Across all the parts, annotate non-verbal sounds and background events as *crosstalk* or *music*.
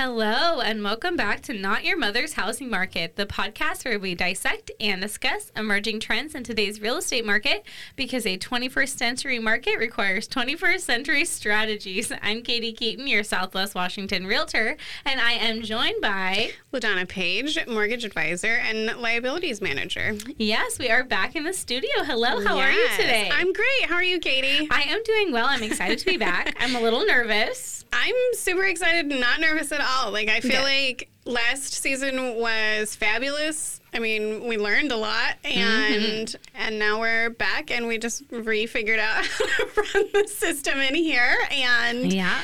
Hello, and welcome back to Not Your Mother's Housing Market, the podcast where we dissect and discuss emerging trends in today's real estate market because a 21st century market requires 21st century strategies. I'm Katie Keaton, your Southwest Washington realtor, and I am joined by LaDonna Page, mortgage advisor and liabilities manager. Yes, we are back in the studio. Hello, how yes, are you today? I'm great. How are you, Katie? I am doing well. I'm excited to be back. I'm a little nervous. I'm super excited, not nervous at all. Like I feel like last season was fabulous. I mean, we learned a lot, and mm-hmm. and now we're back, and we just refigured out *laughs* how to run the system in here, and yeah,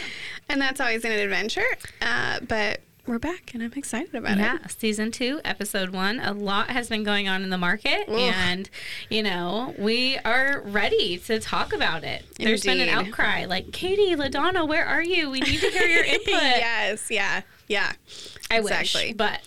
and that's always an adventure. Uh, but we're back and I'm excited about yeah, it. Yeah, season two, episode one. A lot has been going on in the market, Oof. and you know we are ready to talk about it. Indeed. There's been an outcry, like Katie, Ladonna, where are you? We need to hear your *laughs* input. yes, yeah, yeah. I exactly. wish, but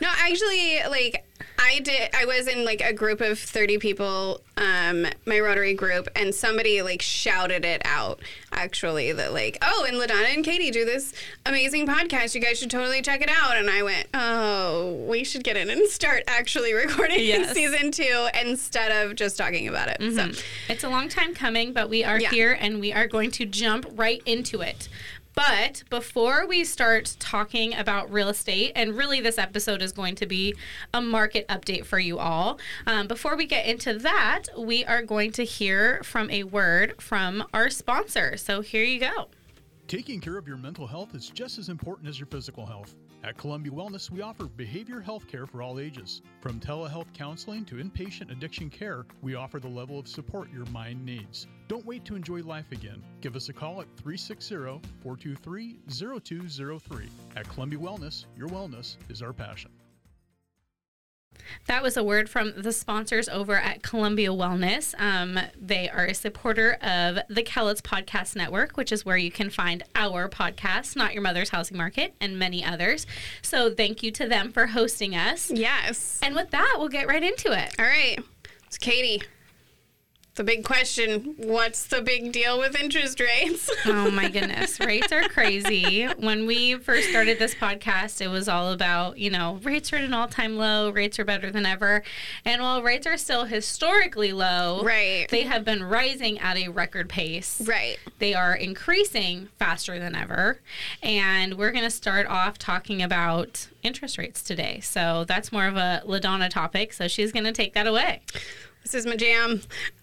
no, actually, like I did. I was in like a group of thirty people, um, my Rotary group, and somebody like shouted it out. Actually, that like, oh, and Ladonna and Katie do this amazing podcast. You guys should totally check it out. And I went, oh, we should get in and start actually recording yes. season two instead of just talking about it. Mm-hmm. So it's a long time coming, but we are yeah. here and we are going to jump right into it. But before we start talking about real estate, and really this episode is going to be a market update for you all, um, before we get into that, we are going to hear from a word from our sponsor. So here you go. Taking care of your mental health is just as important as your physical health. At Columbia Wellness, we offer behavior health care for all ages. From telehealth counseling to inpatient addiction care, we offer the level of support your mind needs. Don't wait to enjoy life again. Give us a call at 360 423 0203. At Columbia Wellness, your wellness is our passion. That was a word from the sponsors over at Columbia Wellness. Um, they are a supporter of the Cowlitz Podcast Network, which is where you can find our podcast, Not Your Mother's Housing Market, and many others. So thank you to them for hosting us. Yes. And with that, we'll get right into it. All right. It's Katie the big question what's the big deal with interest rates? *laughs* oh my goodness. Rates are crazy. When we first started this podcast, it was all about, you know, rates are at an all time low, rates are better than ever. And while rates are still historically low, right. they have been rising at a record pace. Right. They are increasing faster than ever. And we're going to start off talking about interest rates today. So that's more of a LaDonna topic. So she's going to take that away. This is my jam.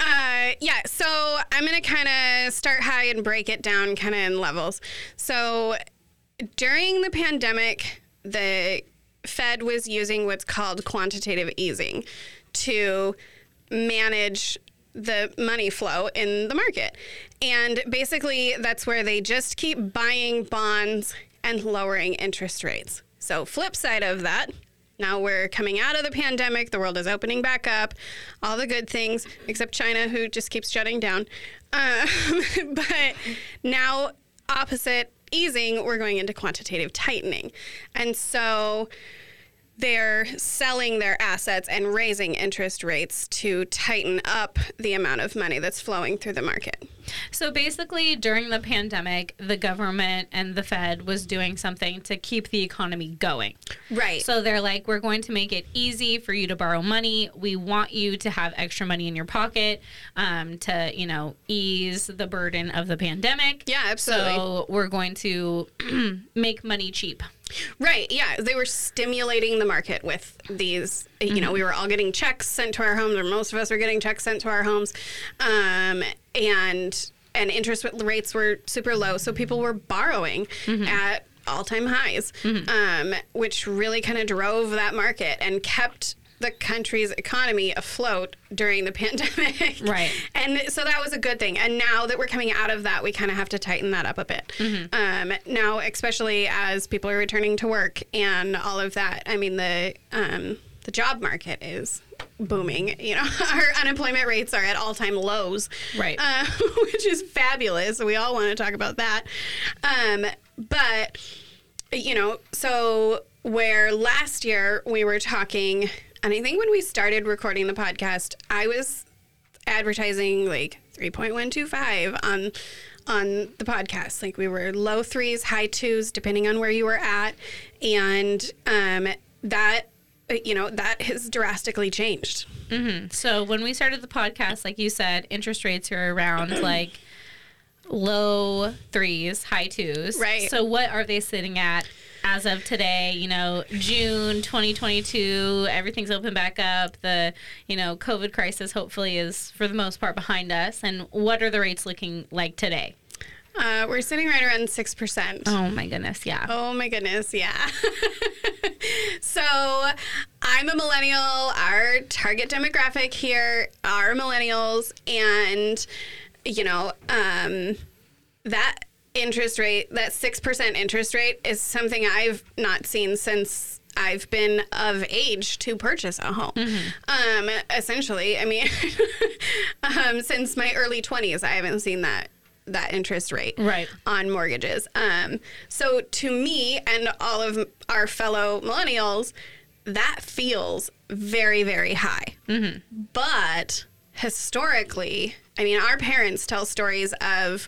Uh, yeah, so I'm going to kind of start high and break it down kind of in levels. So during the pandemic, the Fed was using what's called quantitative easing to manage the money flow in the market. And basically, that's where they just keep buying bonds and lowering interest rates. So, flip side of that, now we're coming out of the pandemic. The world is opening back up. All the good things, except China, who just keeps shutting down. Um, *laughs* but now, opposite easing, we're going into quantitative tightening. And so they're selling their assets and raising interest rates to tighten up the amount of money that's flowing through the market. So basically, during the pandemic, the government and the Fed was doing something to keep the economy going. Right. So they're like, we're going to make it easy for you to borrow money. We want you to have extra money in your pocket um, to, you know, ease the burden of the pandemic. Yeah, absolutely. So we're going to *clears throat* make money cheap. Right. Yeah. They were stimulating the market with these. You mm-hmm. know, we were all getting checks sent to our homes, or most of us were getting checks sent to our homes, um, and and interest rates were super low, so people were borrowing mm-hmm. at all time highs, mm-hmm. um, which really kind of drove that market and kept the country's economy afloat during the *laughs* pandemic. Right. And so that was a good thing. And now that we're coming out of that, we kind of have to tighten that up a bit. Mm-hmm. Um, now, especially as people are returning to work and all of that, I mean, the, um, the job market is booming. You know, *laughs* our unemployment rates are at all time lows. Right. Uh, *laughs* which is fabulous. We all want to talk about that. Um, but, you know, so where last year we were talking and I think when we started recording the podcast, I was advertising like 3.125 on on the podcast. Like we were low threes, high twos, depending on where you were at, and um, that you know that has drastically changed. Mm-hmm. So when we started the podcast, like you said, interest rates are around *clears throat* like low threes, high twos. Right. So what are they sitting at as of today? You know, June 2022, everything's open back up. The you know COVID crisis hopefully is for the most part behind us. And what are the rates looking like today? Uh, we're sitting right around six percent. Oh my goodness, yeah. Oh my goodness, yeah. *laughs* so I'm a millennial. Our target demographic here are millennials, and you know um, that interest rate, that six percent interest rate, is something I've not seen since I've been of age to purchase a home. Um, essentially, I mean, *laughs* um, since my early 20s, I haven't seen that that interest rate Right. on mortgages. Um, so to me and all of our fellow millennials, that feels very, very high. But historically, I mean, our parents tell stories of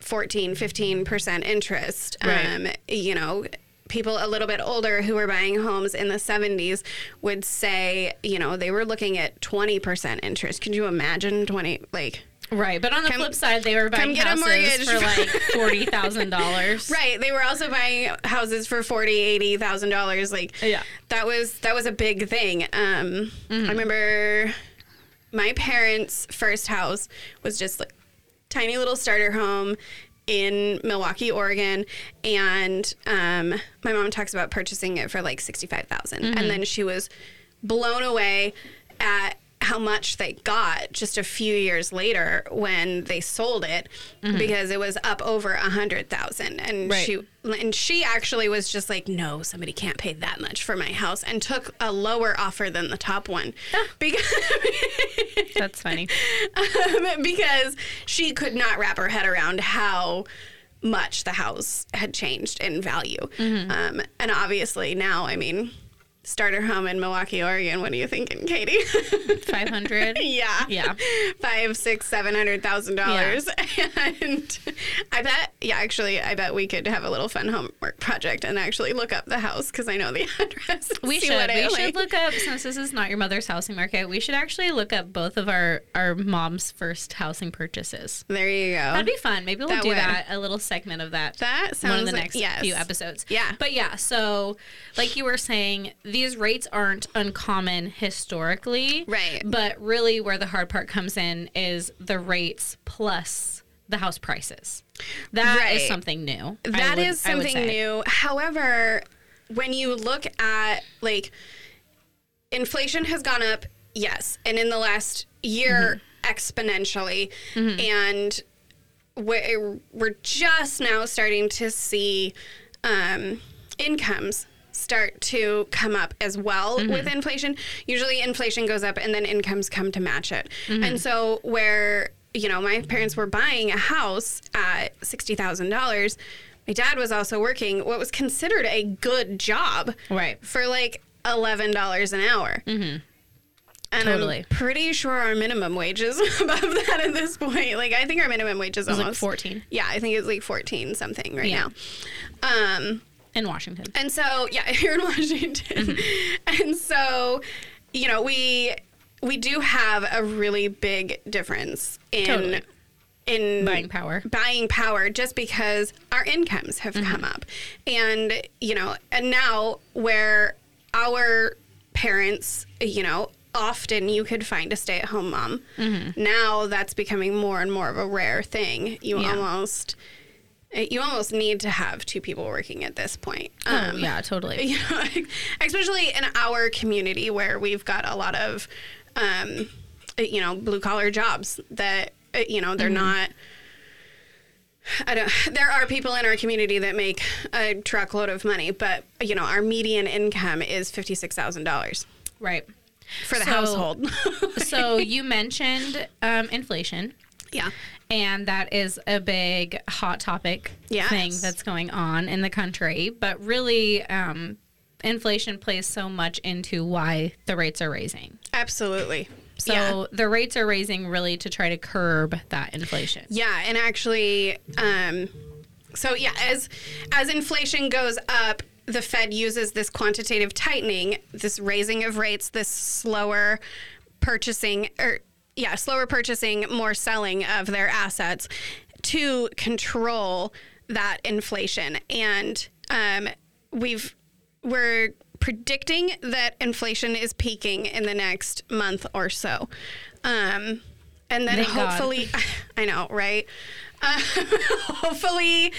14, 15% interest. Right. Um, you know, people a little bit older who were buying homes in the 70s would say, you know, they were looking at 20% interest. Could you imagine 20 like Right, but on the Come- flip side, they were buying houses for like *laughs* forty thousand dollars. Right. They were also buying houses for forty, eighty thousand dollars. Like Yeah. that was that was a big thing. Um, I remember my parents' first house was just like tiny little starter home in Milwaukie, Oregon, and um, my mom talks about purchasing it for like sixty five and then she was blown away at how much they got just a few years later when they sold it because it was up over a hundred thousand and Right. she and she actually was just like no somebody can't pay that much for my house and took a lower offer than the top one *laughs* because That's funny. um, because she could not wrap her head around how much the house had changed in value. Um, and obviously now, I mean, starter home in Milwaukie, Oregon. What are you thinking, Katie? *laughs* Five hundred. yeah, Yeah. five, six, seven hundred thousand dollars. And I bet, yeah, actually, I bet we could have a little fun homework project and actually look up the house because I know the *laughs* address. We should. We should look up since this is not your mother's housing market. We should actually look up both of our our mom's first housing purchases. There you go. That'd be fun. Maybe we'll That do would. that a little segment of that. That sounds one of the like- next yes. few episodes. Yeah. But yeah, so like you were saying, these rates aren't uncommon historically. Right. But really where the hard part comes in is the rates plus the house prices. That is Right. something new. That would- is something new. However, when you look at like inflation has gone up, yes, and in the last year Mm-hmm. exponentially, and we're, we're just now starting to see um, incomes start to come up as well Mm-hmm. with inflation. Usually inflation goes up and then incomes come to match it. Mm-hmm. And so where, you know, my parents were buying a house at $60,000, my dad was also working what was considered a good job Right. for like $11 an hour. Mm-hmm. And Totally. I'm pretty sure our minimum wage is *laughs* above that at this point. Like I think our minimum wage is was like almost 14. Yeah, I think it's like 14 something right Yeah. now. Um In Washington. and so, yeah, *laughs* here in Washington. Mm-hmm. And so, you know, we we do have a really big difference in Totally. in Buying power. buying power just because our incomes have Mm-hmm. come up. And, you know, and now where our parents, you know, often you could find a stay-at-home mom. Now that's becoming more and more of a rare thing. You Mm-hmm. Yeah. almost you almost need to have two people working at this point. oh, yeah, totally. *laughs* You know, especially in our community where we've got a lot of, um, you know, blue collar jobs that, uh, you know, they're not. I don't. *laughs* There are people in our community that make a truckload of money, but you know, our median income is fifty six thousand dollars Right. for the So- household. *laughs* So you mentioned um, inflation. yeah, And that is a big hot topic Yes. thing that's going on in the country. But really, um, inflation plays so much into why the rates are raising. absolutely. So Yeah. the rates are raising really to try to curb that inflation. Yeah, and actually, um, so yeah, as as inflation goes up, the Fed uses this quantitative tightening, this raising of rates, this slower purchasing, or yeah, slower purchasing, more selling of their assets to control that inflation. And um, we've we're predicting that inflation is peaking in the next month or so. Um, and then God. hopefully, *laughs* I know, right? Uh, *laughs* hopefully,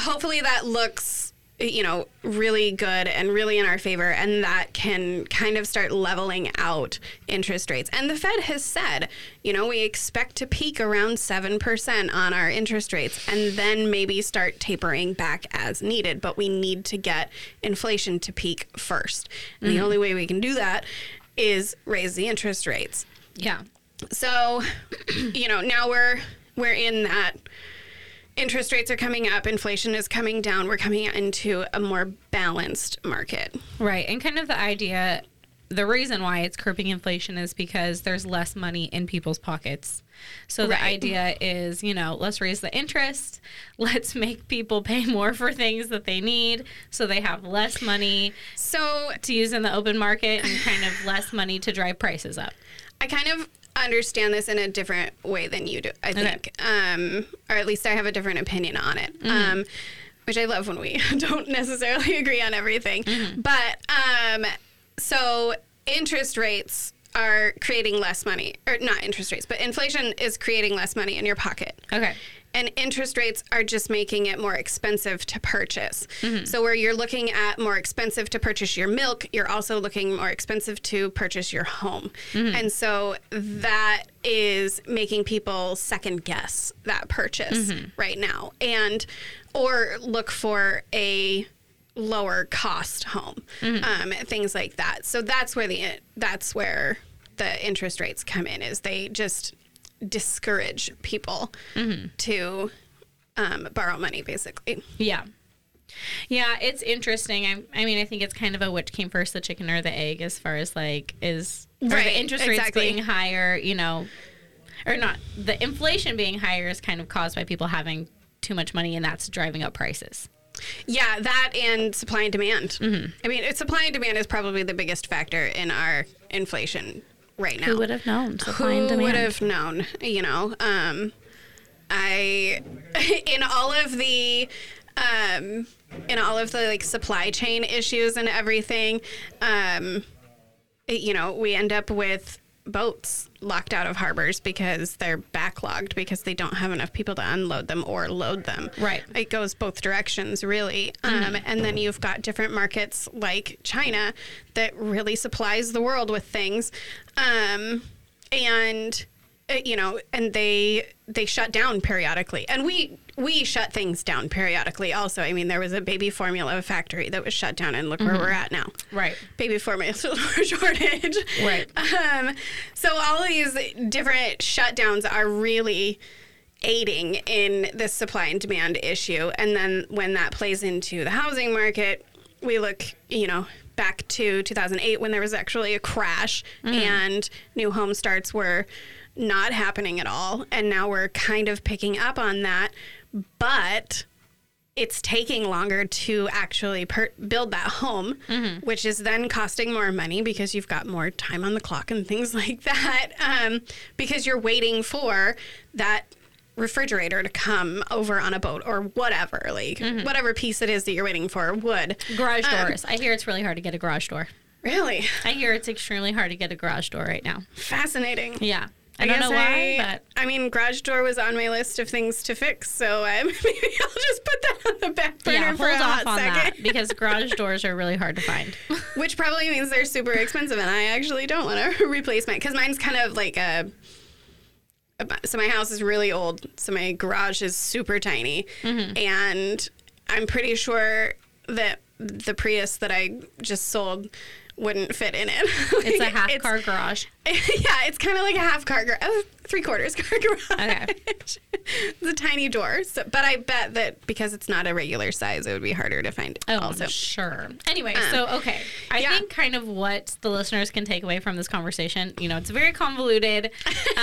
hopefully that looks, you know, really good and really in our favor, and that can kind of start leveling out interest rates. And the Fed has said, you know, we expect to peak around 7% on our interest rates and then maybe start tapering back as needed. But we need to get inflation to peak first. And the mm-hmm. only way we can do that is raise the interest rates. Yeah. So, *clears throat* you know, now we're we're in that interest rates are coming up, inflation is coming down, we're coming into a more balanced market. Right. And kind of the idea, the reason why it's curbing inflation is because there's less money in people's pockets. So the idea is, you know, let's raise the interest, *laughs* let's make people pay more for things that they need so they have less money So, to use in the open market and kind of less money to drive prices up. I kind of understand this in a different way than you do, I think. Um, or at least I have a different opinion on it. Um, which I love when we *laughs* don't necessarily agree on everything. But um, so interest rates are creating less money, or not interest rates, but inflation is creating less money in your pocket. Okay. And interest rates are just making it more expensive to purchase. Mm-hmm. So, where you're looking at more expensive to purchase your milk, you're also looking more expensive to purchase your home. Mm-hmm. And so that is making people second guess that purchase mm-hmm. right now and or look for a lower cost home um, things like that. So that's where the that's where the interest rates come in is they just discourage people to um, borrow money basically Yeah. Yeah, it's interesting. I, I mean, I think it's kind of a which came first, the chicken or the egg, as far as like is Right, the interest rates exactly. being higher, you know, or not. The inflation being higher is kind of caused by people having too much money, and that's driving up prices. yeah that and supply and demand Mm-hmm. i mean it's supply and demand is probably the biggest factor in our inflation right now Who would have known? Supply Who would have known? You know, um, I *laughs* in all of the um, in all of the like supply chain issues and everything, um, you know, we end up with boats locked out of harbors because they're backlogged because they don't have enough people to unload them or load them. Right. It goes both directions, really. Um, and then you've got different markets like China that really supplies the world with things. Um, and Uh, you know, and they they shut down periodically, and we we shut things down periodically. Also, I mean, there was a baby formula factory that was shut down, and look where mm-hmm. we're at now. Right. Baby formula *laughs* shortage. Right. Um, so all of these different shutdowns are really aiding in the supply and demand issue. And then when that plays into the housing market, we look, you know, back to 2008 when there was actually a crash mm. and new home starts were not happening at all. And now we're kind of picking up on that. But it's taking longer to actually per- build that home, which is then costing more money because you've got more time on the clock and things *laughs* like that. Um, because you're waiting for that refrigerator to come over on a boat or whatever, like whatever piece it is that you're waiting for would. Garage Um, doors. I hear it's really hard to get a garage door. Really I hear it's extremely hard to get a garage door right now. fascinating. Yeah. I, don't know guess why, I, but I mean, garage door was on my list of things to fix, so uh, *laughs* maybe I'll just put that on the back burner yeah, for hold a off hot on second. that because *laughs* garage doors are really hard to find. *laughs* Which probably means they're super expensive, and I actually don't want to replace mine because mine's kind of like a. So my house is really old, so my garage is super tiny, Mm-hmm. and I'm pretty sure that the Prius that I just sold wouldn't fit in it. *laughs* It's a half car garage. *laughs* yeah, it's kind of like a half car garage. Three quarters car *laughs* garage. Okay. it's a tiny door. So, but I bet that because it's not a regular size, it would be harder to find. Oh, also. sure. Anyway, um, so okay, I yeah. think kind of what the listeners can take away from this conversation. You know, it's very convoluted.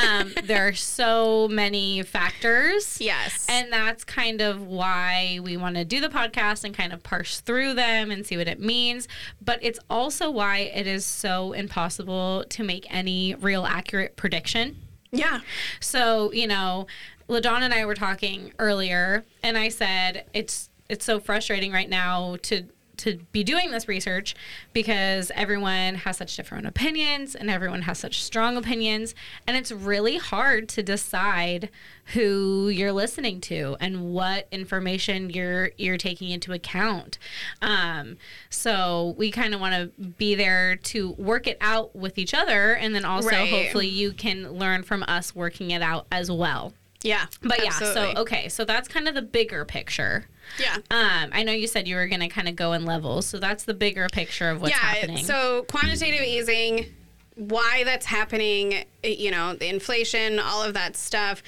um, *laughs* there are so many factors. Yes, and that's kind of why we want to do the podcast and kind of parse through them and see what it means. But it's also why it is so impossible to make any real accurate prediction yeah. So, you know, LaDon and I were talking earlier, and I said it's it's so frustrating right now to to be doing this research because everyone has such different opinions and everyone has such strong opinions. And it's really hard to decide who you're listening to and what information you're you're taking into account. Um, so we kind of want to be there to work it out with each other and then also right. hopefully you can learn from us working it out as well yeah but absolutely. yeah so okay so that's kind of the bigger picture yeah. Um, I know you said you were going to kind of go in levels, so that's the bigger picture of what's yeah, happening. So quantitative easing, why that's happening, you know, the inflation, all of that stuff,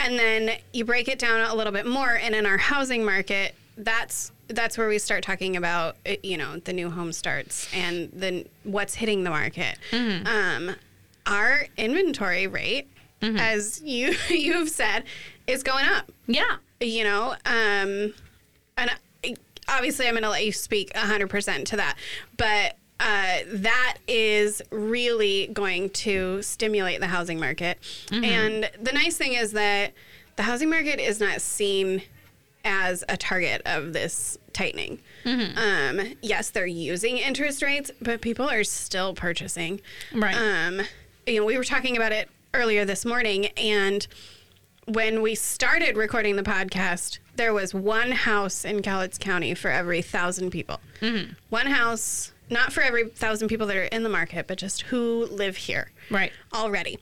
and then you break it down a little bit more. And in our housing market, that's that's where we start talking about you know the new home starts and then what's hitting the market. Mm-hmm. Um, our inventory rate, mm-hmm. as you *laughs* you've said, is going up. Yeah. You know, um, and obviously I'm going to let you speak 100% to that, but uh, that is really going to stimulate the housing market. Mm-hmm. And the nice thing is that the housing market is not seen as a target of this tightening. Mm-hmm. Um, yes, they're using interest rates, but people are still purchasing. Right. Um, you know, we were talking about it earlier this morning, and when we started recording the podcast, there was one house in Cowlitz County for every thousand people. Mm-hmm. One house, not for every thousand people that are in the market, but just who live here. Right. Already.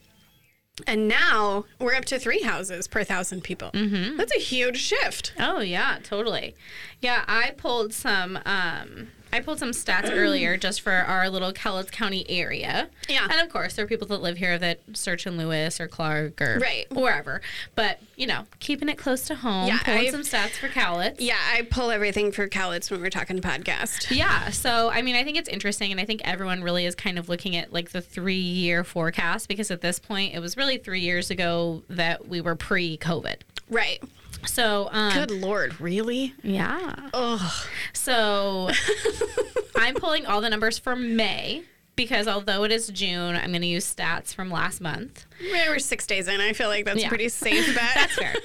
And now we're up to three houses per thousand people. Mm-hmm. That's a huge shift. Oh, yeah, totally. Yeah, I pulled some um, I pulled some stats earlier just for our little Cowlitz County area. Yeah. And of course, there are people that live here that search in Lewis or Clark or right. wherever. But, you know, keeping it close to home, yeah, pulling I've, some stats for Cowlitz. Yeah, I pull everything for Cowlitz when we're talking podcast. *laughs* Yeah. So, I mean, I think it's interesting. And I think everyone really is kind of looking at like the three year forecast because at this point, it was really three years ago that we were pre COVID. Right. So, um, good lord, really? Yeah. Ugh. So, *laughs* I'm pulling all the numbers for May because although it is June, I'm going to use stats from last month. We're six days in. I feel like that's yeah. pretty safe bet. *laughs* that's fair. *laughs*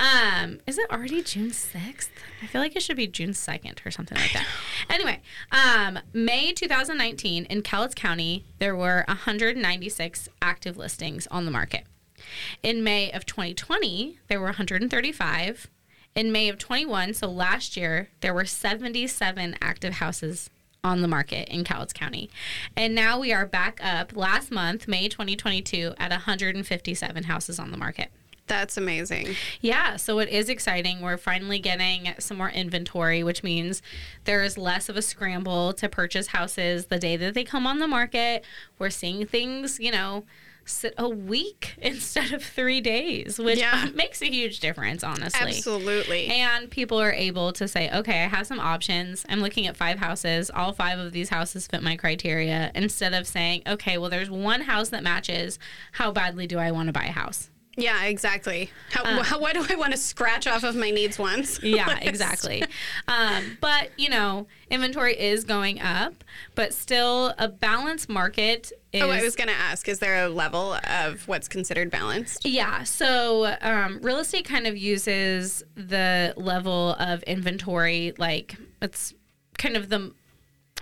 Um, is it already June 6th? I feel like it should be June 2nd or something like that. Anyway, um, May 2019 in Cowlitz County, there were 196 active listings on the market. In May of 2020, there were 135. In May of 21, so last year, there were 77 active houses on the market in Cowlitz County. And now we are back up last month, May 2022, at 157 houses on the market. That's amazing. Yeah, so it is exciting. We're finally getting some more inventory, which means there is less of a scramble to purchase houses the day that they come on the market. We're seeing things, you know, a week *laughs* instead of three days, which yeah. *laughs* makes a huge difference, honestly. Absolutely. And people are able to say, okay, I have some options. I'm looking at five houses. All five of these houses fit my criteria. Instead of saying, okay, well, there's one house that matches. How badly do I want to buy a house? Yeah, exactly. How, um, how, what do I want to scratch off of my needs once? yeah, *laughs* exactly. Um, but, you know, inventory is going up, but still a balanced market is, oh, I was going to ask, is there a level of what's considered balanced? Yeah. So um, real estate kind of uses the level of inventory, like it's kind of the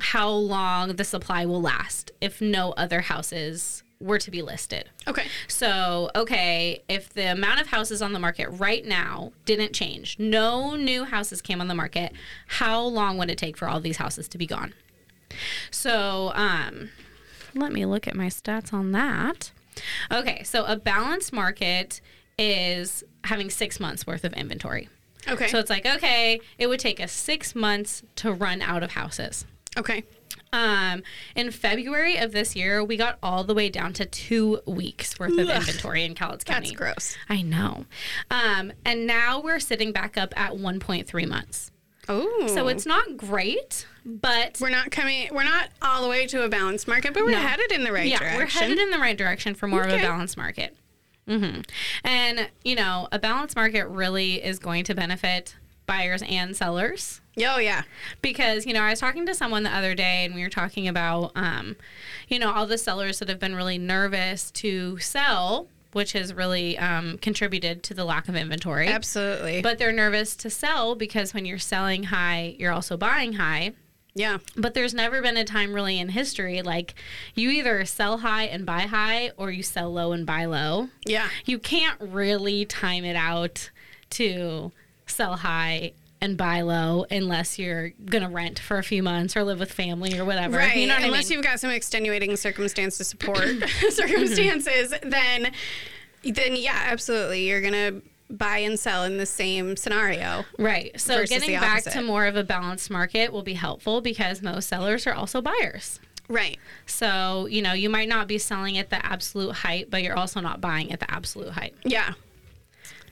how long the supply will last if no other houses were to be listed. Okay. So, okay, if the amount of houses on the market right now didn't change, no new houses came on the market, how long would it take for all these houses to be gone? So, um, let me look at my stats on that. Okay, so a balanced market is having six months worth of inventory. Okay. So it's like, okay, it would take us six months to run out of houses. Okay. Um, in February of this year, we got all the way down to two weeks worth of Ugh. inventory in Cowlitz County. That's gross. I know. Um, and now we're sitting back up at 1.3 months. Oh, So it's not great, but we're not coming. We're not all the way to a balanced market, but we're No. headed in the right yeah, direction. we're headed in the right direction for more of a balanced market. Mm-hmm. And, you know, a balanced market really is going to benefit buyers and sellers. Oh yeah, because you know i was talking to someone the other day and we were talking about um, you know all the sellers that have been really nervous to sell which has really um, contributed to the lack of inventory. Absolutely. but they're nervous to sell because when you're selling high you're also buying high. Yeah, but there's never been a time really in history like you either sell high and buy high or you sell low and buy low. Yeah, you can't really time it out to sell high and buy low unless you're gonna rent for a few months or live with family or whatever. right. You know what Unless I mean? you've got some extenuating circumstance to support *laughs* *laughs* circumstances, then then yeah, absolutely, you're gonna buy and sell in the same scenario. right. So getting back to more of a balanced market will be helpful because most sellers are also buyers. Right. So, you know, you might not be selling at the absolute height, but you're also not buying at the absolute height. Yeah.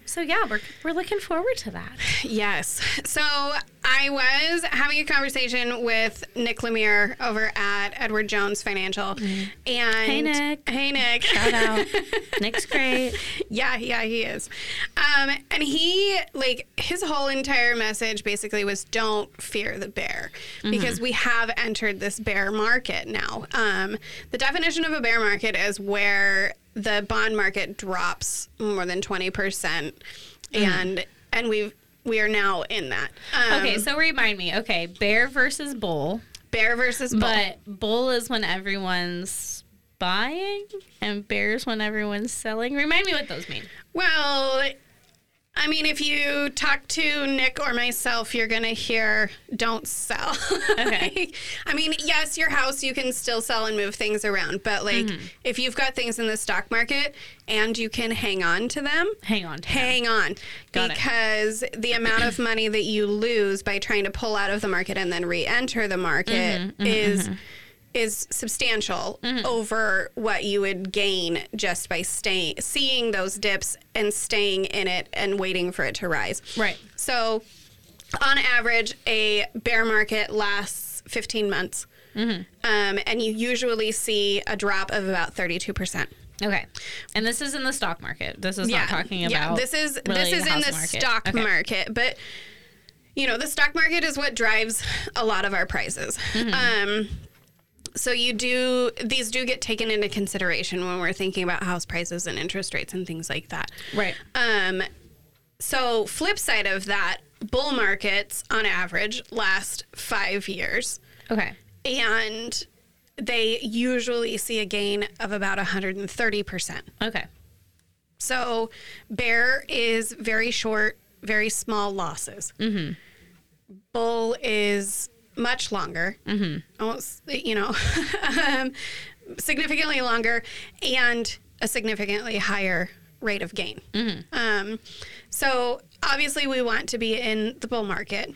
So yeah, we're we're looking forward to that. Yes. So I was having a conversation with Nick Lemire over at Edward Jones Financial, and Hey, Nick. Hey Nick. Shout out. *laughs* Nick's great. Yeah, yeah, he is. Um, and he like his whole entire message basically was don't fear the bear because we have entered this bear market now. Um, the definition of a bear market is where the bond market drops more than twenty percent, and and we've we are now in that. Um, Okay, so remind me. Okay, bear versus bull. bear versus bull. But bull is when everyone's buying, and bears when everyone's selling. Remind me what those mean. Well, I mean, if you talk to Nick or myself, you're going to hear don't sell. Okay. *laughs* I mean, yes, your house, you can still sell and move things around. But, like, Mm-hmm. if you've got things in the stock market and you can hang on to them, Hang on. to them. hang on. Got it. because the amount of money that you lose by trying to pull out of the market and then re enter the market Mm-hmm, is. Is substantial over what you would gain just by staying, seeing those dips and staying in it and waiting for it to rise. Right. So, on average, a bear market lasts 15 months. Mm-hmm. Um, and you usually see a drop of about 32%. Okay. And this is in the stock market. This is not talking about. yeah. This is really this is in the market. stock Okay. market, but you know the stock market is what drives a lot of our prices. Mm-hmm. Um, so you do these do get taken into consideration when we're thinking about house prices and interest rates and things like that. Right. Um, so flip side of that, bull markets on average last five years, Okay. and they usually see a gain of about 130 percent. Okay. So bear is very short, very small losses. Mm-hmm. Bull is much longer, mm-hmm. almost you know, *laughs* um, significantly longer, and a significantly higher rate of gain. Um, so obviously, we want to be in the bull market,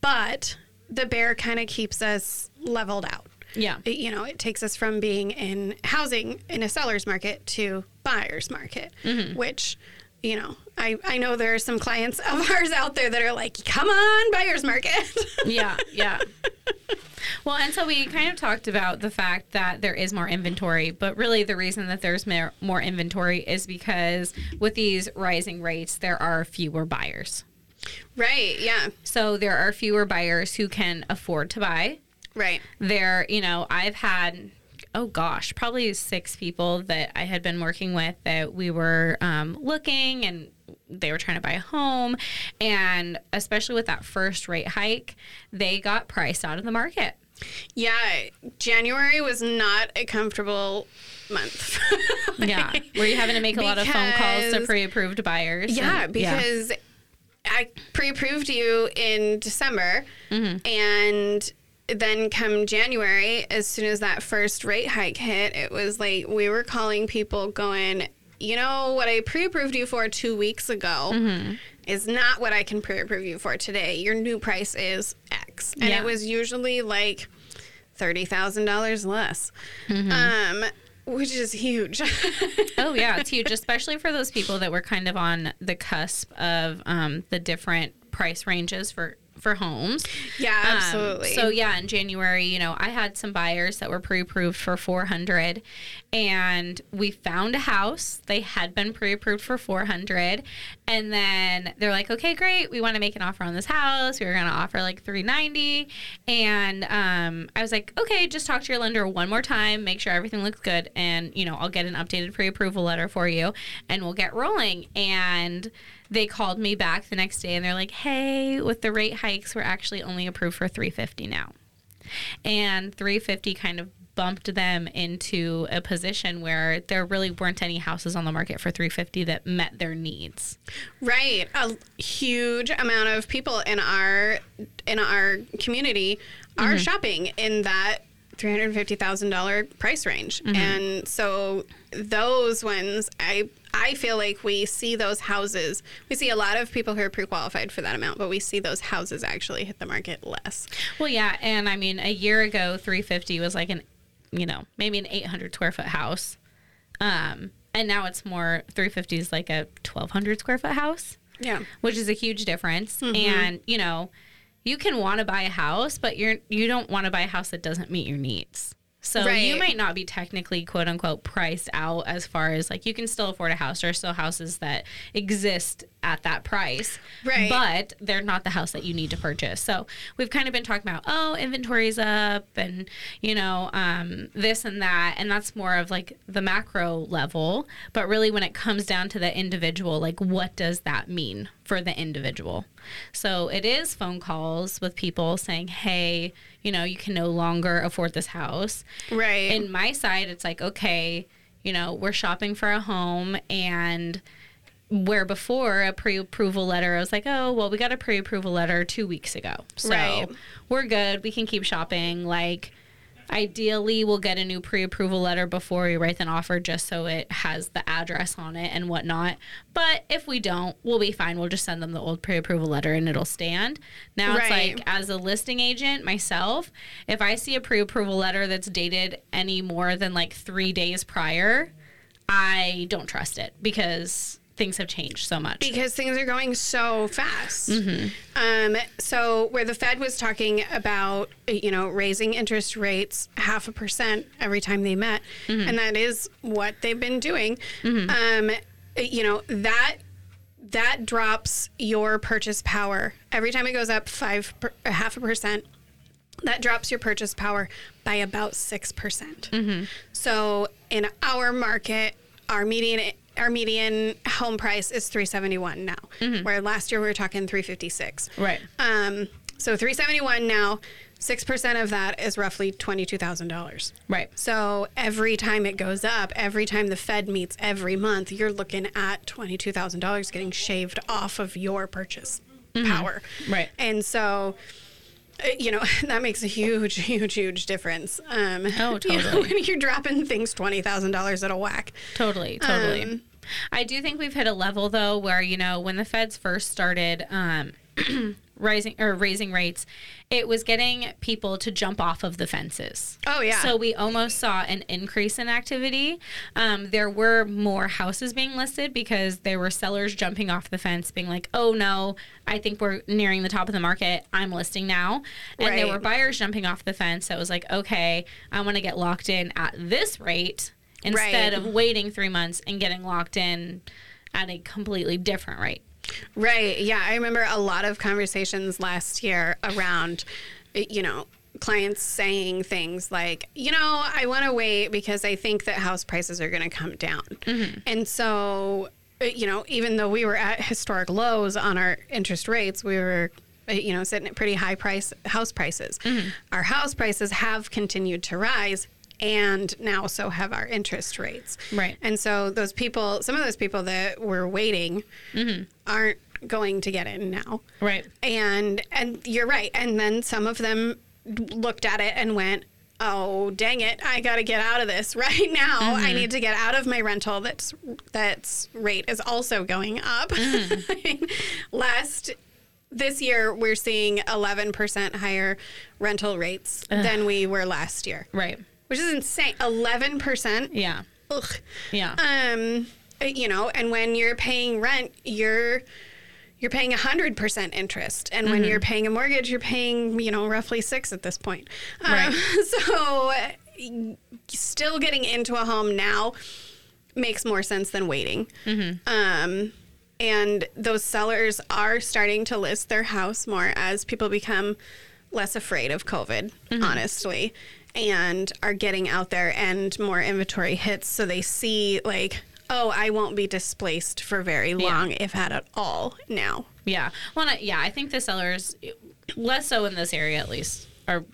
but the bear kind of keeps us leveled out Yeah. it- you know, it takes us from being in housing in a seller's market to buyer's market, which, you know, I, I know there are some clients of *laughs* ours out there that are like, come on, buyer's market. *laughs* yeah, yeah. Well, and so we kind of talked about the fact that there is more inventory, but really the reason that there's more, more inventory is because with these rising rates, there are fewer buyers. right. Yeah. So there are fewer buyers who can afford to buy. Right. There, you know, I've had, oh gosh, probably six people that I had been working with that we were um, looking and they were trying to buy a home. And especially with that first rate hike, they got priced out of the market. Yeah. January was not a comfortable month. *laughs* Yeah. Were you having to make a lot of phone calls to pre approved buyers? Yeah, And- because I pre-approved you in December, Mm-hmm. and then come January, as soon as that first rate hike hit, it was like we were calling people, going, you know, what I pre-approved you for two weeks ago. Mm-hmm. Is not what I can pre-approve you for today. Your new price is X, and Yeah. it was usually like $30,000 less. Um, which is huge. *laughs* oh yeah, it's huge, especially for those people that were kind of on the cusp of um, the different price ranges for for homes. Yeah, Um, absolutely. so yeah, in January, you know, I had some buyers that were pre-approved for 400 and we found a house. They had been pre-approved for 400 and then they're like, "Okay, great. We want to make an offer on this house. We were going to offer like 390." And um, I was like, "Okay, just talk to your lender one more time, make sure everything looks good and, you know, I'll get an updated pre-approval letter for you and we'll get rolling." And they called me back the next day and they're like, "Hey, with the rate hikes, we're actually only approved for 350 now." And 350 kind of bumped them into a position where there really weren't any houses on the market for 350 that met their needs. Right. A huge amount of people in our in our community are mm-hmm. shopping in that $350,000 price range. And so those ones I I feel like we see those houses. We see a lot of people who are pre-qualified for that amount, but we see those houses actually hit the market less. Well, yeah, and I mean, a year ago, 350 was like an, you know, maybe an 800 square foot house, um, and now it's more 350 is like a 1200 square foot house, Yeah. which is a huge difference. And you know, you can want to buy a house, but you're you don't want to buy a house that doesn't meet your needs. So you might not be technically quote unquote priced out as far as like you can still afford a house. There are still houses that exist at that price. Right. But they're not the house that you need to purchase. So we've kind of been talking about, oh, inventory's up and, you know, um, this and that. And that's more of like the macro level. But really, when it comes down to the individual, like what does that mean for the individual? So it is phone calls with people saying, hey, you know, you can no longer afford this house. Right. In my side, it's like, okay, you know, we're shopping for a home and where before a pre-approval letter, I was like, oh, well, we got a pre-approval letter two weeks ago, so Right. we're good. We can keep shopping. Like, ideally, we'll get a new pre-approval letter before we write an offer, just so it has the address on it and whatnot. But if we don't, we'll be fine. We'll just send them the old pre-approval letter and it'll stand. Now it's like, as a listing agent myself, if I see a pre-approval letter that's dated any more than like three days prior, I don't trust it because things have changed so much. because things are going so fast. Um, so where the Fed was talking about, you know, raising interest rates half a percent every time they met, and that is what they've been doing. Um, you know that that drops your purchase power every time it goes up five per, half a percent. That drops your purchase power by about six percent. So in our market, our median our median home price is 371 now where last year we were talking 356 Right. um, so 371 now 6% of that is roughly $22000 Right. so every time it goes up every time the fed meets every month you're looking at $22000 getting shaved off of your purchase power Right. and so you know *laughs* that makes a huge *laughs* huge huge difference um Oh, *laughs* you know, totally. when you're dropping things $20000 at a whack Totally, totally. Um, I do think we've hit a level though where you know when the Feds first started um, *clears throat* rising or raising rates, it was getting people to jump off of the fences. Oh, yeah. So we almost saw an increase in activity. Um, there were more houses being listed because there were sellers jumping off the fence, being like, "Oh no, I think we're nearing the top of the market. I'm listing now." And there were buyers jumping off the fence. So it was like, "Okay, I want to get locked in at this rate." Instead Right. of waiting three months and getting locked in at a completely different rate. Right. Yeah. I remember a lot of conversations last year around, you know, clients saying things like, you know, I want to wait because I think that house prices are going to come down. And so, uh, you know, even though we were at historic lows on our interest rates, we were. uh, You know, sitting at pretty high price house prices. Our house prices have continued to rise, and now so have our interest rates. Right. And so those people, some of those people that were waiting, mm-hmm. aren't going to get in now. Right. And and you're right. And then some of them looked at it and went, "Oh, dang it. I got to get out of this *laughs* right now. I mm-hmm. need to get out of my rental that's that's rate is also going up." Mm. *laughs* Last this year we're seeing 11% higher rental rates than we were last year, Right. Which is insane. 11%. Yeah. Ugh. Yeah. Um, you know, and when you're paying rent, you're you're paying 100% interest. And when you're paying a mortgage, you're paying, you know, roughly 6 at this point. Um, Right. *laughs* so uh, still getting into a home now makes more sense than waiting. Um, and those sellers are starting to list their house more as people become less afraid of COVID, honestly, and are getting out there and more inventory hits. So they see, like, oh, I won't be displaced for very long, if at all, now. Yeah. Well, yeah, I think the sellers, less so in this area at least, are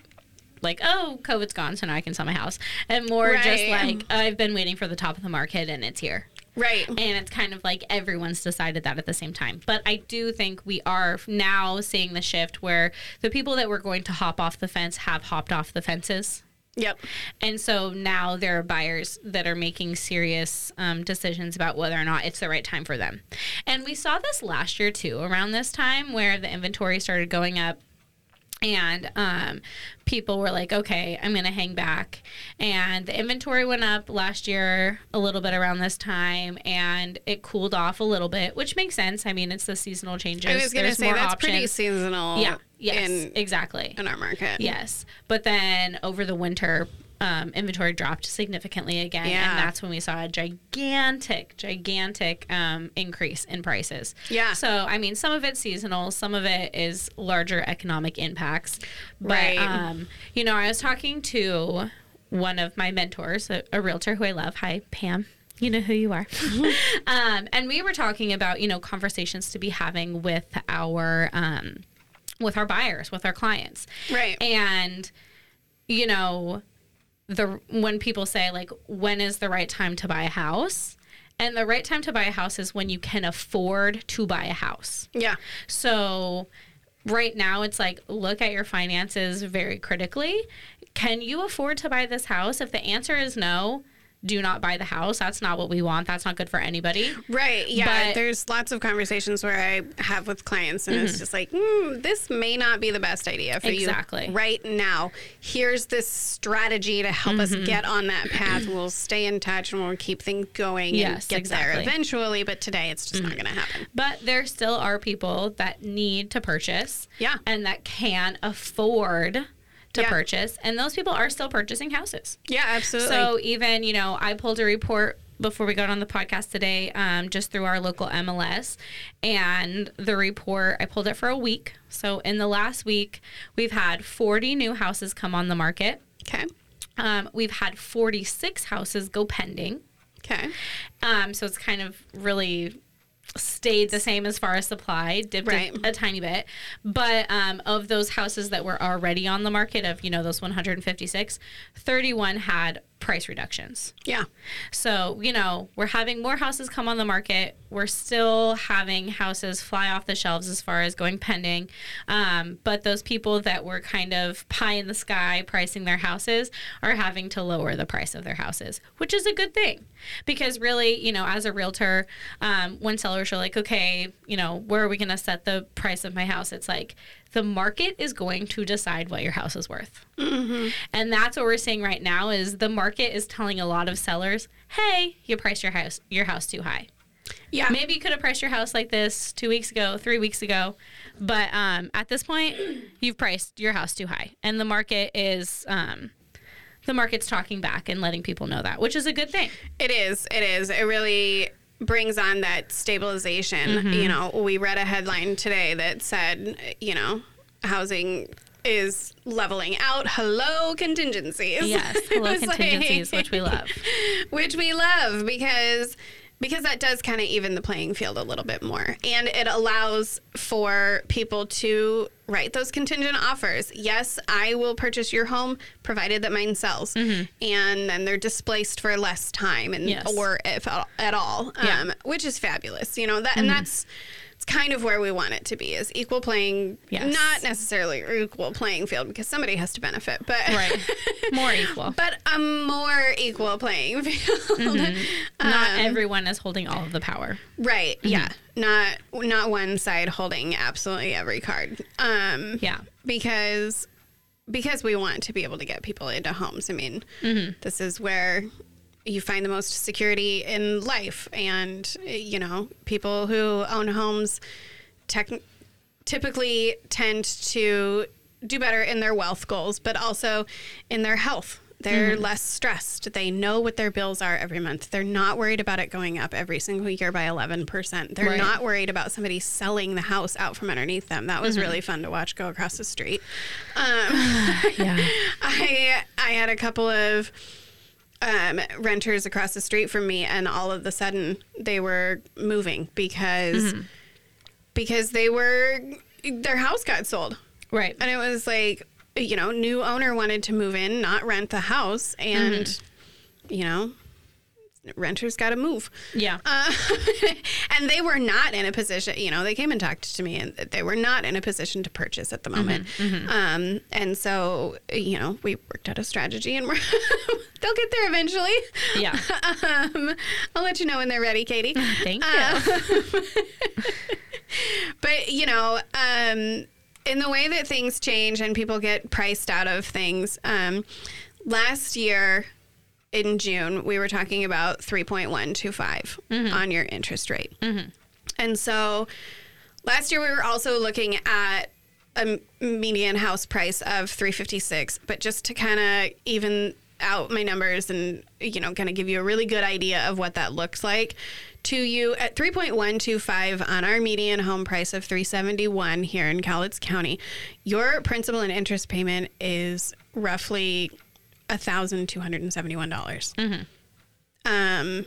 like, oh, COVID's gone, so now I can sell my house. And more just like, I've been waiting for the top of the market and it's here. Right. And it's kind of like everyone's decided that at the same time. But I do think we are now seeing the shift where the people that were going to hop off the fence have hopped off the fences. Yep. And so now there are buyers that are making serious um, decisions about whether or not it's the right time for them. And we saw this last year too, around this time where the inventory started going up. And um, people were like, okay, I'm going to hang back. And the inventory went up last year a little bit around this time and it cooled off a little bit, which makes sense. I mean, it's the seasonal changes. I was going to There's say that's options. pretty seasonal Yeah. Yes. in, exactly. in our market. Yes. But then over the winter, um, inventory dropped significantly again. Yeah. And that's when we saw a gigantic, gigantic um, increase in prices. Yeah. So, I mean, some of it's seasonal, some of it is larger economic impacts. But, Right. um, you know, I was talking to one of my mentors, a, a realtor who I love. Hi, Pam. You know who you are. *laughs* um, and we were talking about, you know, conversations to be having with our. Um, with our buyers, with our clients. Right. And you know, the when people say like when is the right time to buy a house? And the right time to buy a house is when you can afford to buy a house. Yeah. So right now it's like look at your finances very critically. Can you afford to buy this house? If the answer is no, do not buy the house. That's not what we want. That's not good for anybody. Right. Yeah. But- Mm-hmm. There's lots of conversations where I have with clients, and it's just like, mm, this may not be the best idea for Exactly. you right now. Here's this strategy to help Mm-hmm. us get on that path. We'll stay in touch and we'll keep things going Yes, and get there exactly. Mm-hmm. eventually. But today, it's just not going to happen. But there still are people that need to purchase. Yeah. And that can afford to Yeah. purchase. And those people are still purchasing houses. Yeah, absolutely. So even, you know, I pulled a report before we got on the podcast today, um, just through our local MLS. And the report, I pulled it for a week. So in the last week, we've had 40 new houses come on the market. okay. Um, we've had 46 houses go pending. Okay. Um, so it's kind of really stayed the same as far as supply, dipped a- a, tiny bit. But um, of those houses that were already on the market, of you know those 156, 31 had price reductions. Yeah. So you know we're having more houses come on the market. We're still having houses fly off the shelves as far as going pending. Um, but those people that were kind of pie in the sky pricing their houses are having to lower the price of their houses, which is a good thing because really, you know, as a realtor, um, when sellers are like, okay, you know, where are we going to set the price of my house? It's like the market is going to decide what your house is worth. And that's what we're seeing right now is the market is telling a lot of sellers, "Hey, you priced your house your house too high. Yeah. Maybe you could have priced your house like this 2 weeks ago, 3 weeks ago, but um, at this point, you've priced your house too high." And the market is um, the market's talking back and letting people know that, which is a good thing. It is. It is. It really brings on that stabilization. Mm-hmm. You know, we read a headline today that said, you know, housing is leveling out. Hello, contingencies. Yes, hello *laughs* contingencies, which we love. *laughs* which we love because because that does kind of even the playing field a little bit more and it allows for people to write those contingent offers yes i will purchase your home provided that mine sells and then they're displaced for less time and Mm-hmm. Yes. or if at all Yeah. um, which is fabulous you know that and that's it's kind of where we want it to be is equal playing Yes. not necessarily equal playing field because somebody has to benefit but Right. *laughs* More equal. but a more equal playing *laughs* field. Not Um, everyone is holding all of the power. Right. Yeah. not not one side holding absolutely every card. Um, Yeah. because because we want to be able to get people into homes. I mean, Mm-hmm. this is where you find the most security in life, and you know, people who own homes tech- typically tend to do better in their wealth goals, but also in their health. They're Mm-hmm. less stressed. They know what their bills are every month. They're not worried about it going up every single year by 11%. They're Right. not worried about somebody selling the house out from underneath them. That Mm-hmm. was really fun to watch go across the street. *laughs* Um, *laughs* Yeah. I I had a couple of um, renters across the street from me, and all of a sudden they were moving because because they were their house got sold, Right. and it was like you know new owner wanted to move in, not rent the house, and you know renters got to move. Yeah. Uh, *laughs* and they were not in a position, you know, they came and talked to me and they were not in a position to purchase at the moment. Um, and so, you know, we worked out a strategy and *laughs* we're, they'll get there eventually. Yeah. *laughs* Um, I'll let you know when they're ready, Katie. Thank you. But, you know, um, in the way that things change and people get priced out of things, um, last year in June, we were talking about 3.125 mm-hmm. on your interest rate. Mm-hmm. And so last year we were also looking at a median house price of 356, but just to kind of even out my numbers and you know kind of give you a really good idea of what that looks like to you at 3.125 on our median home price of 371 here in Cowlitz County your principal and interest payment is roughly $1271 um,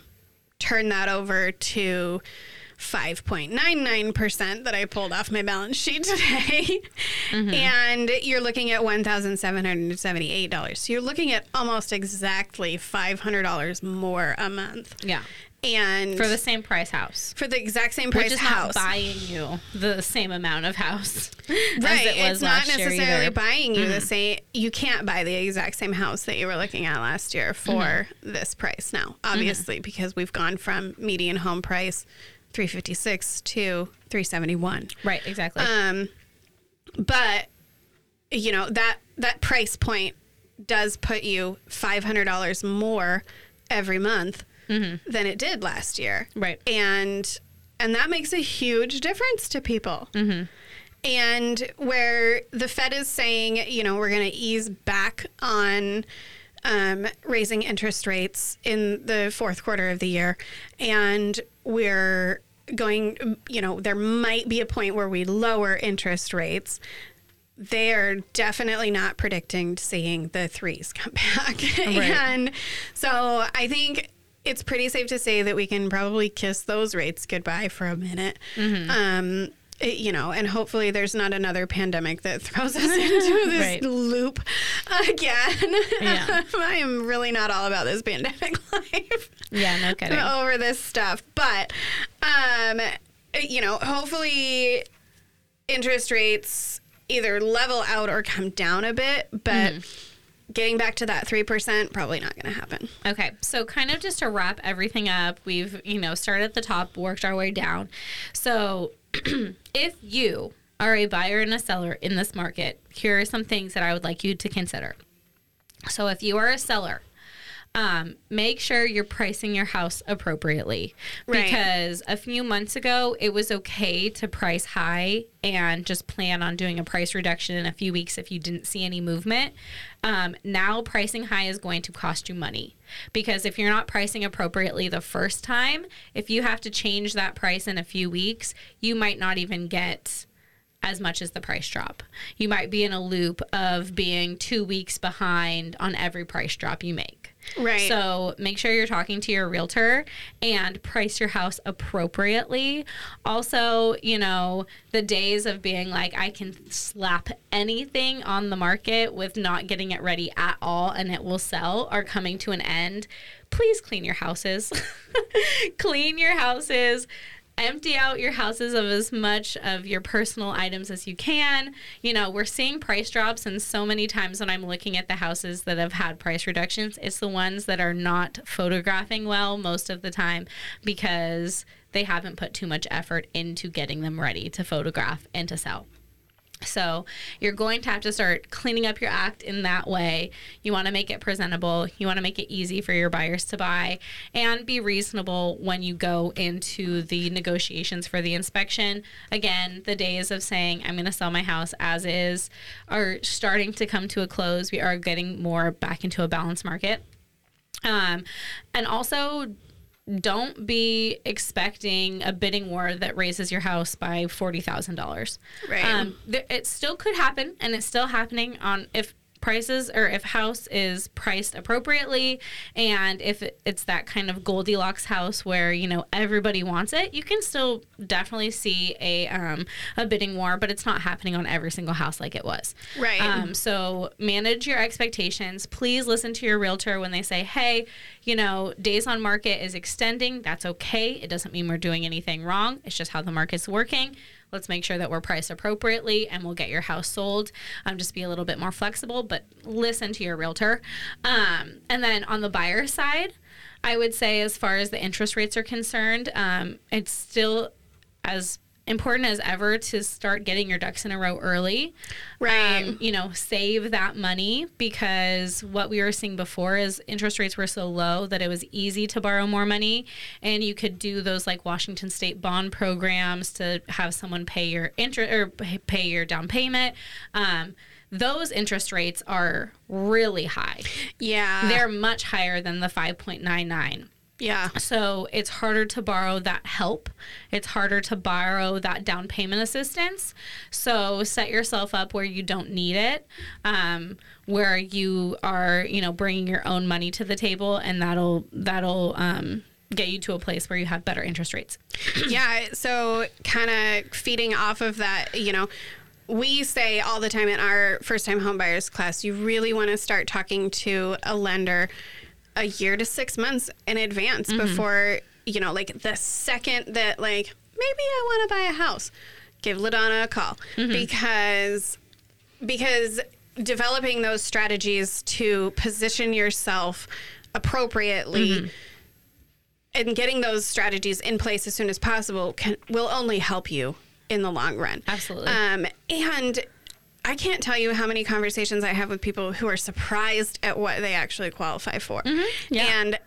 turn that over to 5.99% that I pulled off my balance sheet today. And you're looking at $1,778. So you're looking at almost exactly $500 more a month. yeah. And For the same price house. for the exact same price Which is house. not buying you the same amount of house. *laughs* right. As it was it's not last year necessarily. Mm-hmm. buying you the same. You can't buy the exact same house that you were looking at last year for Mm-hmm. this price now, obviously, because we've gone from median home price 356 to 371. Right, exactly. Um, but you know that that price point does put you five hundred dollars more every month than it did last year, Right. And and that makes a huge difference to people. And where the Fed is saying, you know, we're going to ease back on um, raising interest rates in the fourth quarter of the year, and we're going, you know, there might be a point where we lower interest rates. They're definitely not predicting seeing the threes come *laughs* back. and so I think it's pretty safe to say that we can probably kiss those rates goodbye for a minute. Um, it- you know, and hopefully there's not another pandemic that throws us *laughs* into this Right. loop again. Yeah. *laughs* I am really not all about this pandemic *laughs* life yeah, no kidding. over this stuff. But, um, you know, hopefully interest rates either level out or come down a bit. But getting back to that 3%, probably not going to happen. Okay, so kind of just to wrap everything up, we've, you know, started at the top, worked our way down. So *clears throat* if you are a buyer and a seller in this market, here are some things that I would like you to consider. So if you are a seller, um, make sure you're pricing your house appropriately Right. because a few months ago it was okay to price high and just plan on doing a price reduction in a few weeks if you didn't see any movement. Um, now pricing high is going to cost you money because if you're not pricing appropriately the first time, if you have to change that price in a few weeks, you might not even get as much as the price drop. You might be in a loop of being two weeks behind on every price drop you make. Right. So make sure you're talking to your realtor and price your house appropriately. Also, you know, the days of being like, I can slap anything on the market with not getting it ready at all and it will sell are coming to an end. Please clean your houses. *laughs* clean your houses empty out your houses of as much of your personal items as you can. You know, we're seeing price drops, and so many times when I'm looking at the houses that have had price reductions, it's the ones that are not photographing well most of the time because they haven't put too much effort into getting them ready to photograph and to sell. So you're going to have to start cleaning up your act in that way. You want to make it presentable. You want to make it easy for your buyers to buy and be reasonable when you go into the negotiations for the inspection. Again, the days of saying, I'm going to sell my house as is are starting to come to a close. We are getting more back into a balanced market. Um, and also don't be expecting a bidding war that raises your house by forty thousand dollars. Right. Um, th- it still could happen, and it's still happening on if prices or if house is priced appropriately and if it's that kind of goldilocks house where you know everybody wants it you can still definitely see a um, a bidding war but it's not happening on every single house like it was. Right. um, so manage your expectations. Please listen to your realtor when they say hey you know days on market is extending. That's okay. It doesn't mean we're doing anything wrong. It's just how the market's working Let's make sure that we're priced appropriately and we'll get your house sold. Um, just be a little bit more flexible, but listen to your realtor. Um, and then on the buyer side, I would say, as far as the interest rates are concerned, um, it's still as important as ever to start getting your ducks in a row early. Right. Um, you know, save that money because what we were seeing before is interest rates were so low that it was easy to borrow more money and you could do those like Washington state bond programs to have someone pay your interest or pay your down payment. Um, those interest rates are really high. yeah. They're much higher than the 5.99. yeah. So it's harder to borrow that help. It's harder to borrow that down payment assistance. So set yourself up where you don't need it, um, where you are, you know, bringing your own money to the table, and that'll that'll um, get you to a place where you have better interest rates. *clears throat* Yeah, so kind of feeding off of that, you know, we say all the time in our first time homebuyers class, you really want to start talking to a lender a year to six months in advance mm-hmm. before, you know, like the second that, like, maybe I want to buy a house, give LaDonna a call mm-hmm. because because developing those strategies to position yourself appropriately mm-hmm. and getting those strategies in place as soon as possible can will only help you in the long run. Absolutely. Um, and I can't tell you how many conversations I have with people who are surprised at what they actually qualify for. Yeah. And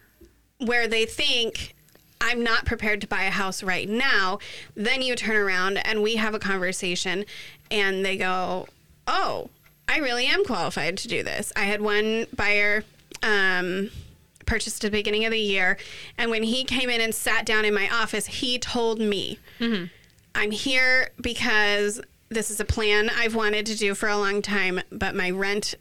where they think I'm not prepared to buy a house right now, then you turn around and we have a conversation and they go, "Oh, I really am qualified to do this." I had one buyer um purchased at the beginning of the year and when he came in and sat down in my office, he told me, I'm here because this is a plan I've wanted to do for a long time, but my rent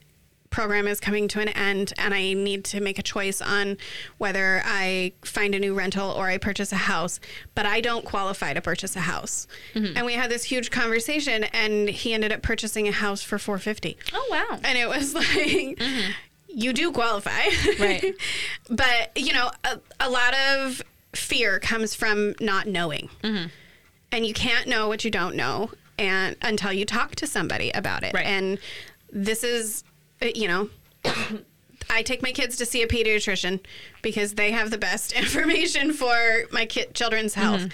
program is coming to an end and I need to make a choice on whether I find a new rental or I purchase a house, but I don't qualify to purchase a house. Mm-hmm. And we had this huge conversation and he ended up purchasing a house for 450. Oh wow! And it was *laughs* like mm-hmm. you do qualify. Right. *laughs* but, you know, a, a lot of fear comes from not knowing. Mm-hmm. And you can't know what you don't know and until you talk to somebody about it. Right. And this is, you know, I take my kids to see a pediatrician because they have the best *laughs* information for my kid, children's mm-hmm. health.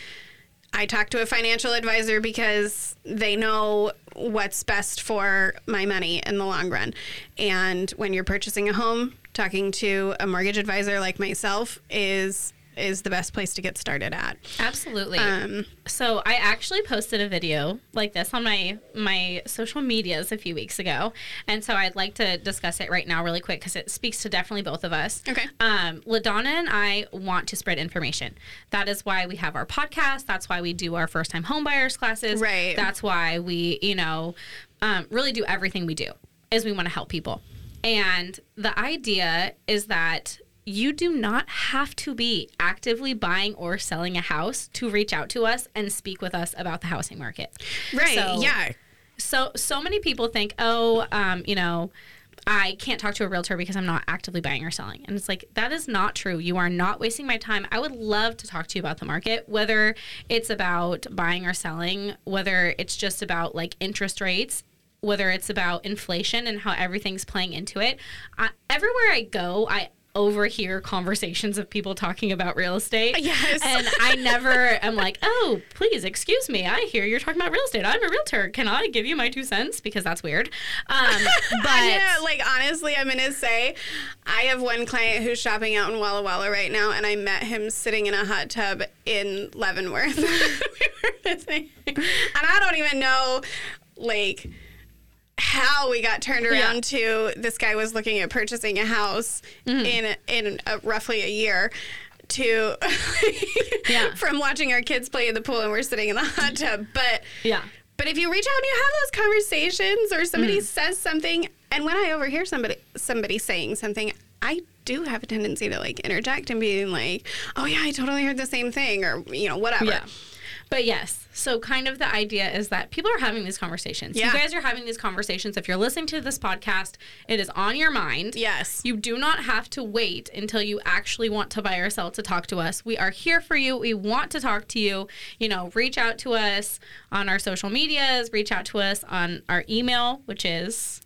I talk to a financial advisor because they know what's best for my money in the long run. And when you're purchasing a home, talking to a mortgage advisor like myself is is the best place to get started at. Absolutely. Um, so I actually posted a video like this on my my social medias a few weeks ago, and so I'd like to discuss it right now, really quick, because it speaks to definitely both of us. Okay. Um, Ladonna and I want to spread information. That is why we have our podcast. That's why we do our first time homebuyers classes. Right. That's why we, you know, um, really do everything we do. Is we want to help people, and the idea is that you do not have to be actively buying or selling a house to reach out to us and speak with us about the housing market. right. So- yeah. So so many people think, oh, um, you know, I can't talk to a realtor because I'm not actively buying or selling. And it's like, that is not true. You are not wasting my time. I would love to talk to you about the market, whether it's about buying or selling, whether it's just about like interest rates. Whether it's about inflation and how everything's playing into it, I, everywhere I go, I overhear conversations of people talking about real estate. Yes. And I never am like, oh, please excuse me. I hear you're talking about real estate. I'm a realtor. Can I give you my two cents? Because that's weird. Um, *laughs* but yeah, like honestly, I'm gonna say, I have one client who's shopping out in Walla Walla right now, and I met him sitting in a hot tub in Leavenworth. *laughs* we were visiting, and I don't even know, like how we got turned around Yeah. to this guy was looking at purchasing a house Mm-hmm. in in a, roughly a year to *laughs* Yeah. from watching our kids play in the pool and we're sitting in the hot tub but yeah. but if you reach out and you have those conversations or somebody Mm. says something and when I overhear somebody somebody saying something I do have a tendency to like interject and be like oh yeah I totally heard the same thing or you know whatever Yeah. But yes, so kind of the idea is that people are having these conversations. Yeah. You guys are having these conversations. If you're listening to this podcast, it is on your mind. yes You do not have to wait until you actually want to buy or sell to talk to us. We are here for you. We want to talk to you. You know, reach out to us on our social medias, reach out to us on our email, which is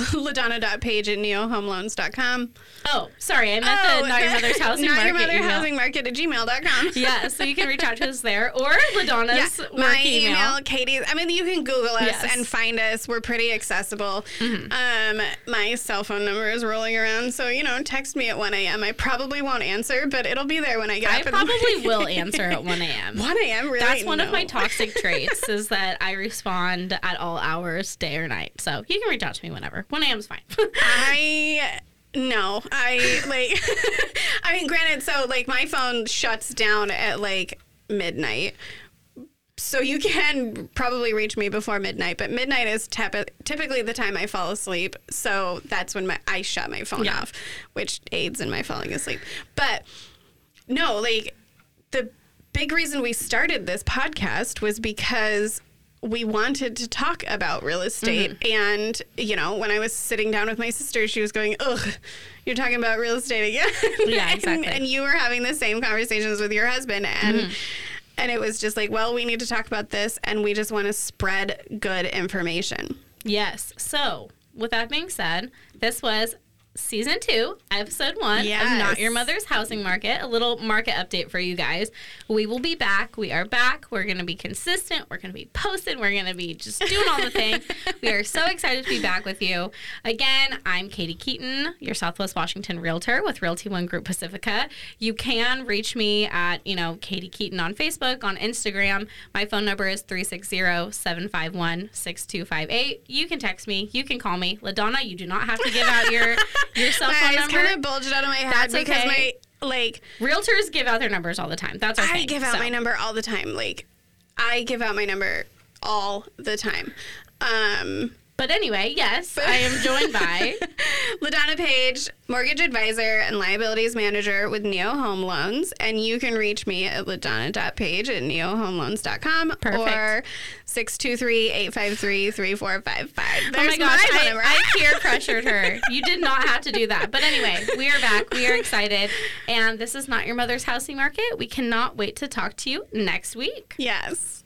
*laughs* ladonna.page at neohomeloans.com Oh, sorry, I meant the Not Your Mother's *laughs* Housing not Market your mother email. housing market at gmail.com *laughs* Yeah, so you can reach out to us there or Yeah, LaDonna's work my email. email, Katie's. I mean, you can Google us Yes. Mm-hmm. and find us. We're pretty accessible. Um, my cell phone number is rolling around, so you know, text me at 1 a.m. I probably won't answer, but it'll be there when I get I probably will answer at 1 a.m. 1 a.m. Really? That's one of my toxic traits is that I respond at all hours, day or night. So you can reach out to me whenever. 1 a.m. is fine. I *laughs* no, I like. *laughs* I mean, granted, so like my phone shuts down at like midnight. So you can probably reach me before midnight, but midnight is tepi- typically the time I fall asleep. So that's when my I shut my phone Yeah. off, which aids in my falling asleep. But no, like the big reason we started this podcast was because we wanted to talk about real estate. Mm-hmm. And, you know, when I was sitting down with my sister, she was going, Ugh, you're talking about real estate again. Yeah, *laughs* and, exactly. and you were having the same conversations with your husband. And, Mm-hmm. and it was just like, well, we need to talk about this and we just want to spread good information. yes. So with that being said, this was season two, episode one of Not Your Mother's Housing Market. A little market update for you guys. We will be back. We are back. We're going to be consistent. We're going to be posted. We're going to be just doing all the things. we are so excited to be back with you. Again, I'm Katie Keaton, your Southwest Washington realtor with Realty One Group Pacifica. You can reach me at, you know, Katie Keaton on Facebook, on Instagram. My phone number is 360-751-6258. You can text me. You can call me. LaDonna, you do not have to give out your, *laughs* your cell My phone eyes number. kind of bulged out of my head That's because okay. my, like, Realtors give out their numbers all the time. That's our I thing. give out So, my number all the time. Like, I give out my number all the time. Um, But anyway, yes, I am joined by *laughs* LaDonna Page, mortgage advisor and liabilities manager with Neo Home Loans. And you can reach me at ladonna.page at neohomeloans.com Perfect. or 623-853-3455. Oh my gosh, phone I. I *laughs* peer pressured her. You did not have to do that. But anyway, we are back. We are excited. And this is not your mother's housing market. We cannot wait to talk to you next week. yes.